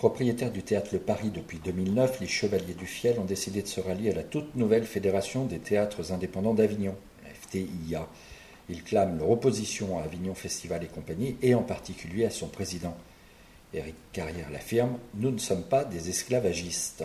Propriétaires du théâtre Le Paris depuis 2009, les Chevaliers du Fiel ont décidé de se rallier à la toute nouvelle Fédération des théâtres indépendants d'Avignon, la FTIA. Ils clament leur opposition à Avignon Festival et compagnie, et en particulier à son président. Éric Carrière l'affirme Nous ne sommes pas des esclavagistes.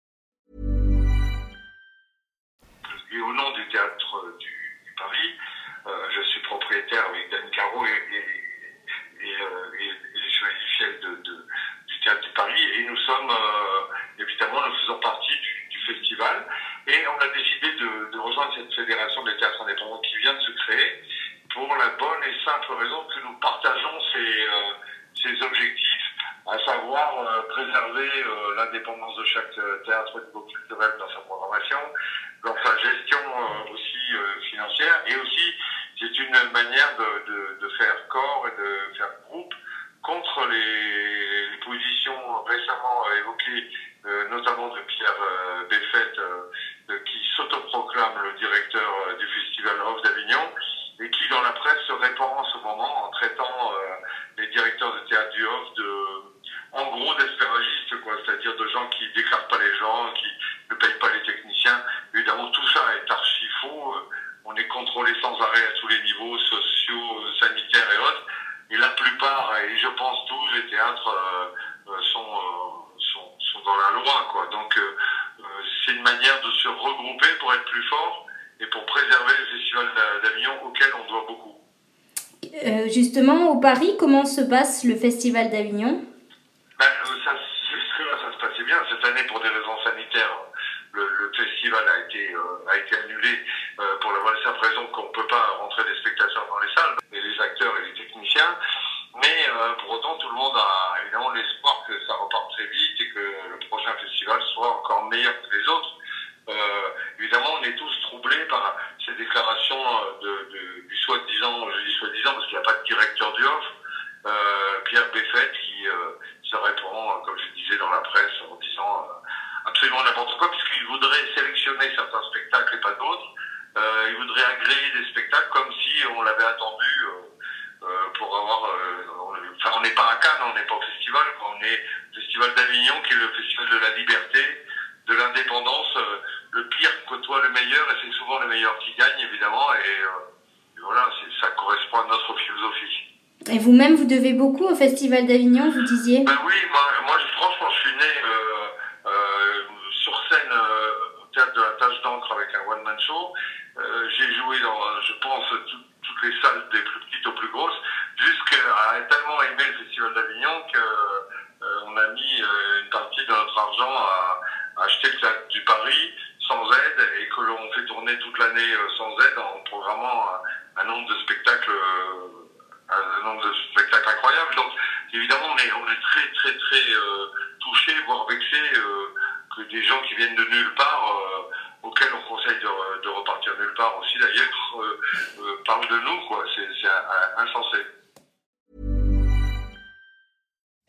Et au nom du théâtre du, du Paris, euh, je suis propriétaire avec Dan Caro et, et, et, euh, de, du théâtre du Paris. Et nous sommes, euh, évidemment, nous faisons partie du, festival. Et on a décidé de, rejoindre cette fédération des théâtres indépendants qui vient de se créer pour la bonne et simple raison que nous partageons ces, euh, objectifs, à savoir euh, préserver euh, l'indépendance de chaque euh, théâtre au niveau culturel dans sa programmation, de, faire corps et de faire groupe contre les, positions récemment évoquées, euh, notamment de Pierre euh, Beffet, euh, qui s'autoproclame le directeur euh, du Festival Off d'Avignon, et qui dans la presse se répand en ce moment en traitant les directeurs de théâtre du Off de, en gros, d'esclavagistes, quoi, c'est-à-dire de gens qui déclarent pas les gens, qui ne payent pas les techniciens. Évidemment, tout ça est archi faux. On est contrôlé sans arrêt à tous les niveaux, sociaux, sanitaires et autres. Et la plupart, et je pense les théâtres euh, sont, euh, sont, sont dans la loi, quoi. Donc, euh, euh, c'est une manière de se regrouper pour être plus fort et pour préserver le festival d'Avignon auquel on doit beaucoup. Euh, justement, au Paris, comment se passe le festival d'Avignon Ben, euh, ça, jusque-là, ça se passait bien. Cette année, pour des raisons sanitaires, le, le festival a été, euh, a été annulé euh, pour la bonne et simple raison qu'on ne peut pas rentrer des spectateurs dans les salles, et les acteurs et les techniciens. Mais euh, pour autant, tout le monde a évidemment l'espoir que ça reparte très vite et que le prochain festival soit encore meilleur que les autres. Euh, évidemment, on est tous troublés par ces déclarations euh, de, du soi-disant, je dis soi-disant parce qu'il n'y a pas de directeur du off, euh, Pierre Beffet qui se répond, comme je disais dans la presse, en disant absolument n'importe quoi, puisqu'il voudrait sélectionner certains spectacles et pas d'autres. Il voudrait agréer des spectacles comme si on l'avait attendu pour avoir. Enfin, on n'est pas à Cannes, on n'est pas au festival, on est au festival d'Avignon, qui est le festival de la liberté, de l'indépendance. Euh, le pire côtoie le meilleur, et c'est souvent le meilleur qui gagne, évidemment. Et, euh, et voilà, ça correspond à notre philosophie. Et vous-même, vous devez beaucoup au festival d'Avignon, vous disiez? Ben oui, moi, moi franchement, je suis né euh, euh, sur scène euh, au théâtre de la Tâche d'encre avec un one-man show. Euh, J'ai joué dans, je pense, tout- toutes les salles des plus petites aux plus grosses, jusqu'à tellement aimer le Festival d'Avignon que euh, on a mis une partie de notre argent à acheter du Paris sans aide et que l'on fait tourner toute l'année euh, sans aide en programmant un, nombre de spectacles euh, un nombre de spectacles incroyables. Donc, évidemment, on est, on est très, très, très euh, touchés, voire vexés euh, que des gens qui viennent de nulle part, auxquels on conseille de, re- de repartir nulle part aussi d'ailleurs, parlent de nous,